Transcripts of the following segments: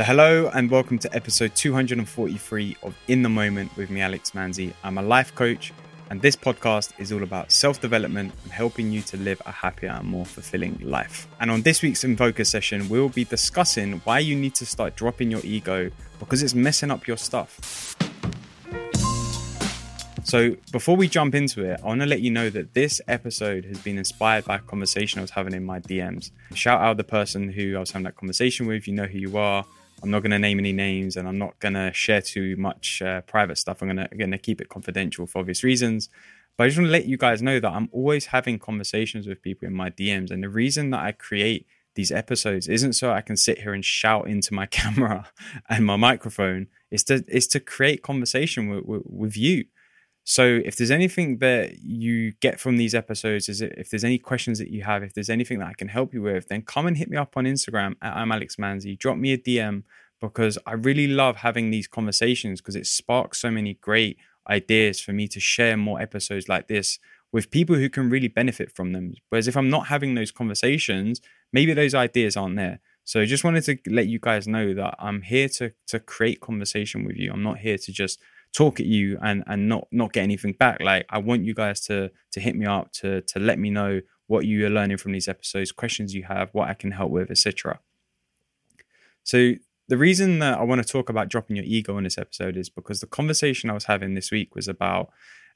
So, hello and welcome to episode 243 of In the Moment with me, Alex Manzi. I'm a life coach, and this podcast is all about self development and helping you to live a happier and more fulfilling life. And on this week's In Focus session, we'll be discussing why you need to start dropping your ego because it's messing up your stuff. So, before we jump into it, I want to let you know that this episode has been inspired by a conversation I was having in my DMs. Shout out the person who I was having that conversation with. You know who you are. I'm not going to name any names and I'm not going to share too much uh, private stuff. I'm going to keep it confidential for obvious reasons. But I just want to let you guys know that I'm always having conversations with people in my DMs, and the reason that I create these episodes isn't so I can sit here and shout into my camera and my microphone. It's to it's to create conversation with, with, with you. So if there's anything that you get from these episodes, is it, if there's any questions that you have, if there's anything that I can help you with, then come and hit me up on Instagram at I'm Alex Manzi. Drop me a DM because I really love having these conversations because it sparks so many great ideas for me to share more episodes like this with people who can really benefit from them. Whereas if I'm not having those conversations, maybe those ideas aren't there. So I just wanted to let you guys know that I'm here to to create conversation with you. I'm not here to just talk at you and and not not get anything back. Like I want you guys to to hit me up to to let me know what you are learning from these episodes, questions you have, what I can help with, etc. So the reason that I want to talk about dropping your ego in this episode is because the conversation I was having this week was about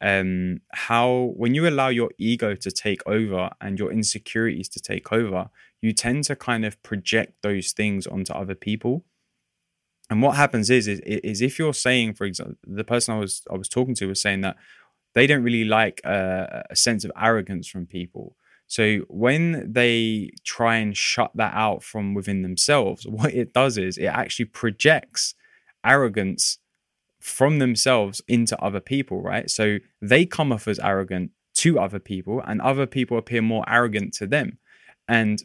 um, how when you allow your ego to take over and your insecurities to take over, you tend to kind of project those things onto other people. And what happens is, is, is if you're saying, for example, the person I was I was talking to was saying that they don't really like a, a sense of arrogance from people. So when they try and shut that out from within themselves, what it does is it actually projects arrogance from themselves into other people, right? So they come off as arrogant to other people, and other people appear more arrogant to them. And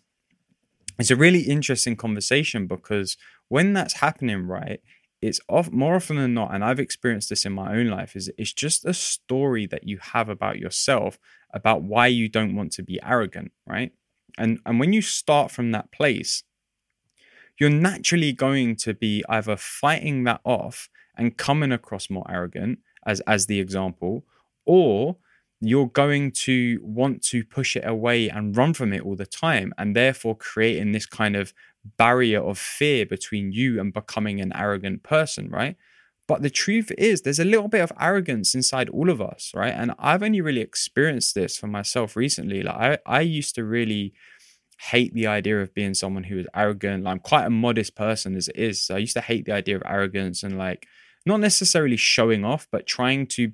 it's a really interesting conversation because when that's happening, right, it's off, more often than not, and I've experienced this in my own life, is it's just a story that you have about yourself about why you don't want to be arrogant, right? And and when you start from that place, you're naturally going to be either fighting that off and coming across more arrogant as as the example, or you're going to want to push it away and run from it all the time, and therefore creating this kind of barrier of fear between you and becoming an arrogant person, right? But the truth is, there's a little bit of arrogance inside all of us, right? And I've only really experienced this for myself recently. Like I, I used to really hate the idea of being someone who is arrogant. Like I'm quite a modest person as it is. So I used to hate the idea of arrogance and like not necessarily showing off, but trying to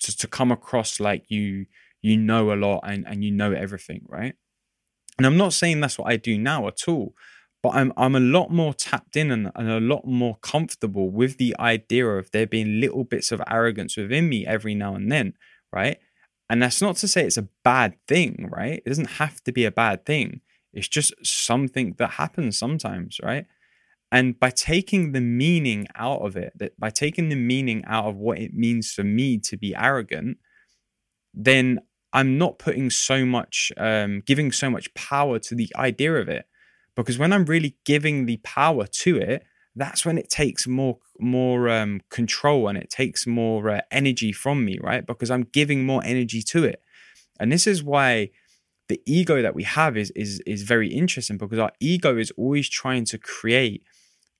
to, to come across like you you know a lot and, and you know everything, right? And I'm not saying that's what I do now at all but I'm I'm a lot more tapped in and, and, a lot more comfortable with the idea of there being little bits of arrogance within me every now and then, right? And that's not to say it's a bad thing, right? It doesn't have to be a bad thing. It's just something that happens sometimes, right? And by taking the meaning out of it, that by taking the meaning out of what it means for me to be arrogant, then I'm not putting so much, um, giving so much power to the idea of it because when I'm really giving the power to it, that's when it takes more more um, control and it takes more uh, energy from me, right? Because I'm giving more energy to it, and this is why the ego that we have is is is very interesting because our ego is always trying to create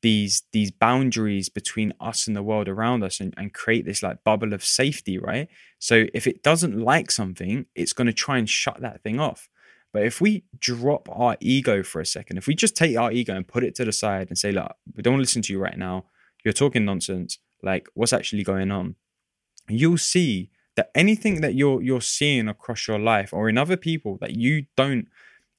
these these boundaries between us and the world around us and, and create this like bubble of safety right? So if it doesn't like something it's going to try and shut that thing off but if we drop our ego for a second, if we just take our ego and put it to the side and say, look, we don't want to listen to you right now. You're talking nonsense. Like, what's actually going on? You'll see that anything that you're you're seeing across your life or in other people that you don't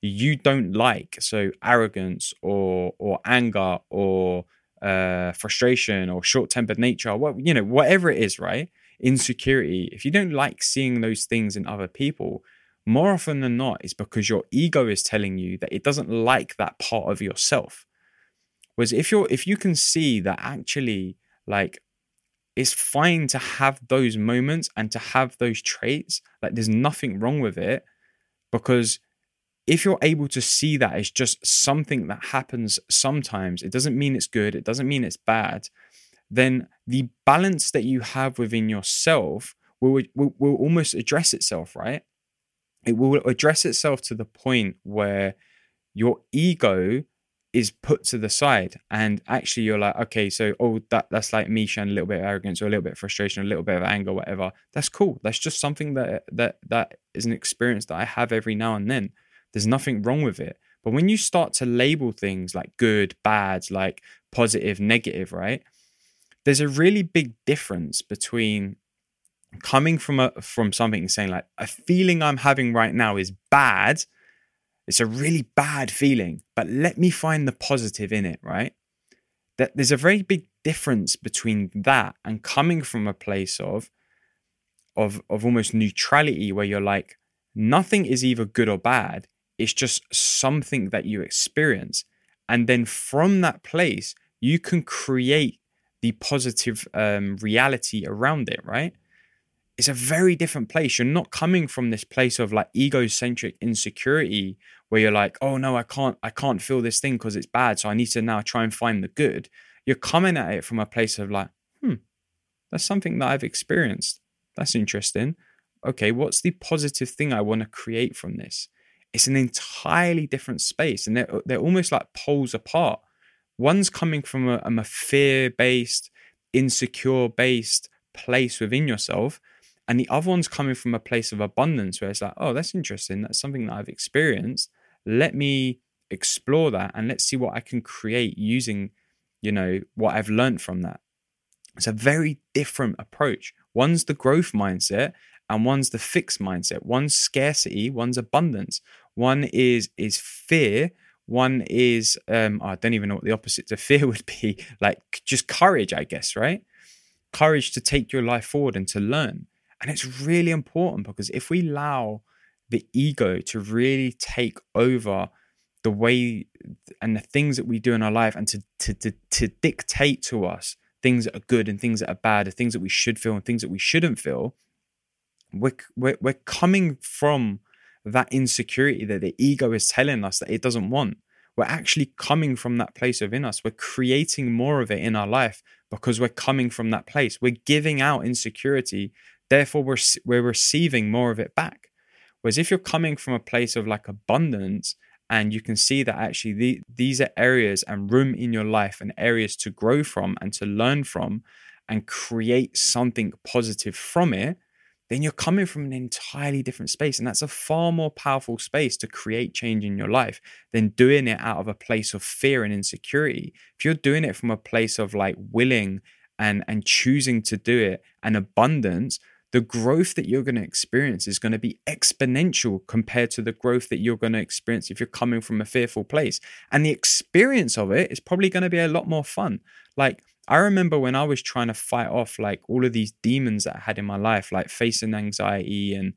you don't like, so arrogance or or anger or uh, frustration or short-tempered nature, what you know, whatever it is, right? Insecurity. If you don't like seeing those things in other people, more often than not, it's because your ego is telling you that it doesn't like that part of yourself. Whereas if you're if you can see that actually like it's fine to have those moments and to have those traits, like there's nothing wrong with it because if you're able to see that as just something that happens sometimes, it doesn't mean it's good, it doesn't mean it's bad, then the balance that you have within yourself will, will, will almost address itself, right? It will address itself to the point where your ego is put to the side and actually you're like okay so oh that that's like me showing a little bit of arrogance or a little bit of frustration a little bit of anger whatever. That's cool. That's just something that that that is an experience that i have every now and then. There's nothing wrong with it. But when you start to label things like good bad like positive negative right there's a really big difference between coming from a from something saying like a feeling i'm having right now is bad it's a really bad feeling, but let me find the positive in it, right? That there's a very big difference between that and coming from a place of of of almost neutrality where you're like nothing is either good or bad, it's just something that you experience. And then from that place, you can create the positive um, reality around it, right? It's a very different place. You're not coming from this place of like egocentric insecurity where you're like, oh no, I can't, I can't feel this thing because it's bad. So I need to now try and find the good. You're coming at it from a place of like, hmm, that's something that I've experienced. That's interesting. Okay, what's the positive thing I want to create from this? It's an entirely different space, and they're they're almost like poles apart. One's coming from a, a fear based, insecure based place within yourself and the other one's coming from a place of abundance where it's like, oh, that's interesting. That's something that I've experienced. Let me explore that and let's see what I can create using, you know, what I've learned from that. It's a very different approach. One's the growth mindset and one's the fixed mindset. One's scarcity, one's abundance. One is is fear. One is um, I don't even know what the opposite to fear would be. Like just courage, I guess, right? Courage to take your life forward and to learn. And it's really important because if we allow the ego to really take over the way and the things that we do in our life and to, to, to, to dictate to us things that are good and things that are bad, the things that we should feel and things that we shouldn't feel, we're, we're, we're coming from that insecurity that the ego is telling us that it doesn't want. We're actually coming from that place within us. We're creating more of it in our life because we're coming from that place. We're giving out insecurity Therefore, we're we're receiving more of it back. Whereas if you're coming from a place of like abundance and you can see that actually the, these are areas and room in your life and areas to grow from and to learn from and create something positive from it, then you're coming from an entirely different space. And that's a far more powerful space to create change in your life than doing it out of a place of fear and insecurity. If you're doing it from a place of like willing and and choosing to do it and abundance, the growth that you're going to experience is going to be exponential compared to the growth that you're going to experience if you're coming from a fearful place. And the experience of it is probably going to be a lot more fun. Like, I remember when I was trying to fight off like all of these demons that I had in my life, like facing anxiety and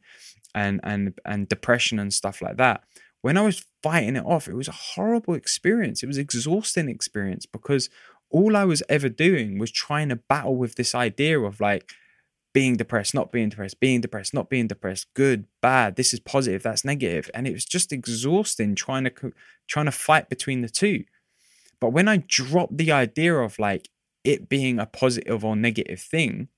and and and depression and stuff like that. When I was fighting it off, it was a horrible experience. It was an exhausting experience because all I was ever doing was trying to battle with this idea of like being depressed, not being depressed, being depressed, not being depressed, good, bad, this is positive, that's negative. And it was just exhausting trying to trying to fight between the two. But when I dropped the idea of like it being a positive or negative thing,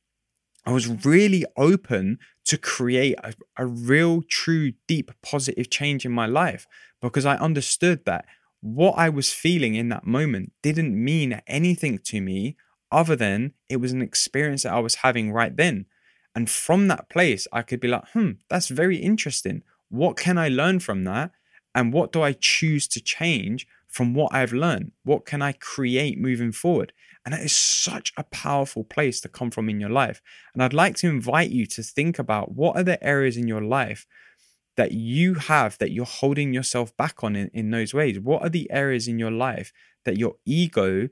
I was really open to create a, a real, true, deep, positive change in my life because I understood that what I was feeling in that moment didn't mean anything to me other than it was an experience that I was having right then. And from that place, I could be like, hmm, that's very interesting. What can I learn from that? And what do I choose to change from what I've learned? What can I create moving forward? And that is such a powerful place to come from in your life. And I'd like to invite you to think about what are the areas in your life that you have that you're holding yourself back on in, in those ways? What are the areas in your life that your ego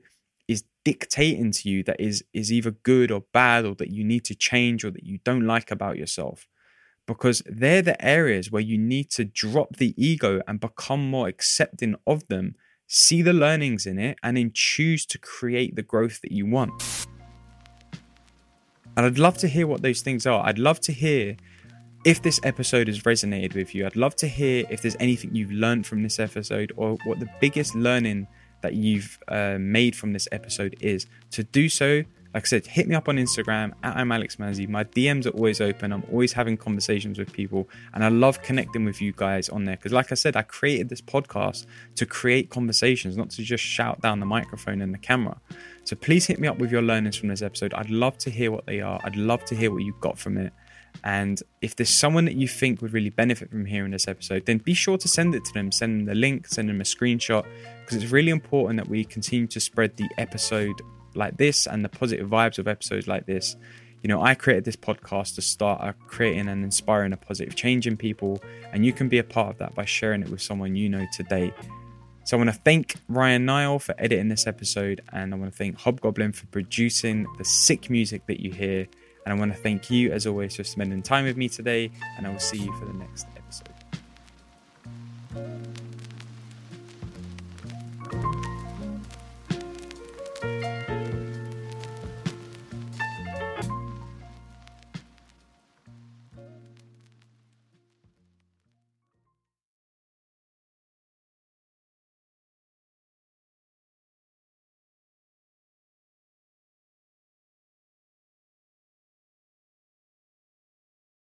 dictating to you that is is either good or bad or that you need to change or that you don't like about yourself. Because they're the areas where you need to drop the ego and become more accepting of them see the learnings in it and then choose to create the growth that you want. And i'd love to hear what those things are. I'd love to hear if this episode has resonated with you, I'd love to hear if there's anything you've learned from this episode or what the biggest learning that you've uh, made from this episode is. To do so, like I said, hit me up on Instagram at I'm Alex Manzi. My DMs are always open. I'm always having conversations with people, and I love connecting with you guys on there. Because, like I said, I created this podcast to create conversations, not to just shout down the microphone and the camera. So please hit me up with your learnings from this episode. I'd love to hear what they are. I'd love to hear what you got from it. And if there's someone that you think would really benefit from hearing this episode, then be sure to send it to them. Send them the link, send them a screenshot, because it's really important that we continue to spread the episode like this and the positive vibes of episodes like this. You know, I created this podcast to start creating and inspiring a positive change in people, and you can be a part of that by sharing it with someone you know today. So I want to thank Ryan Nile for editing this episode, and I want to thank Hobgoblin for producing the sick music that you hear. And I want to thank you, as always, for spending time with me today, and I will see you for the next episode.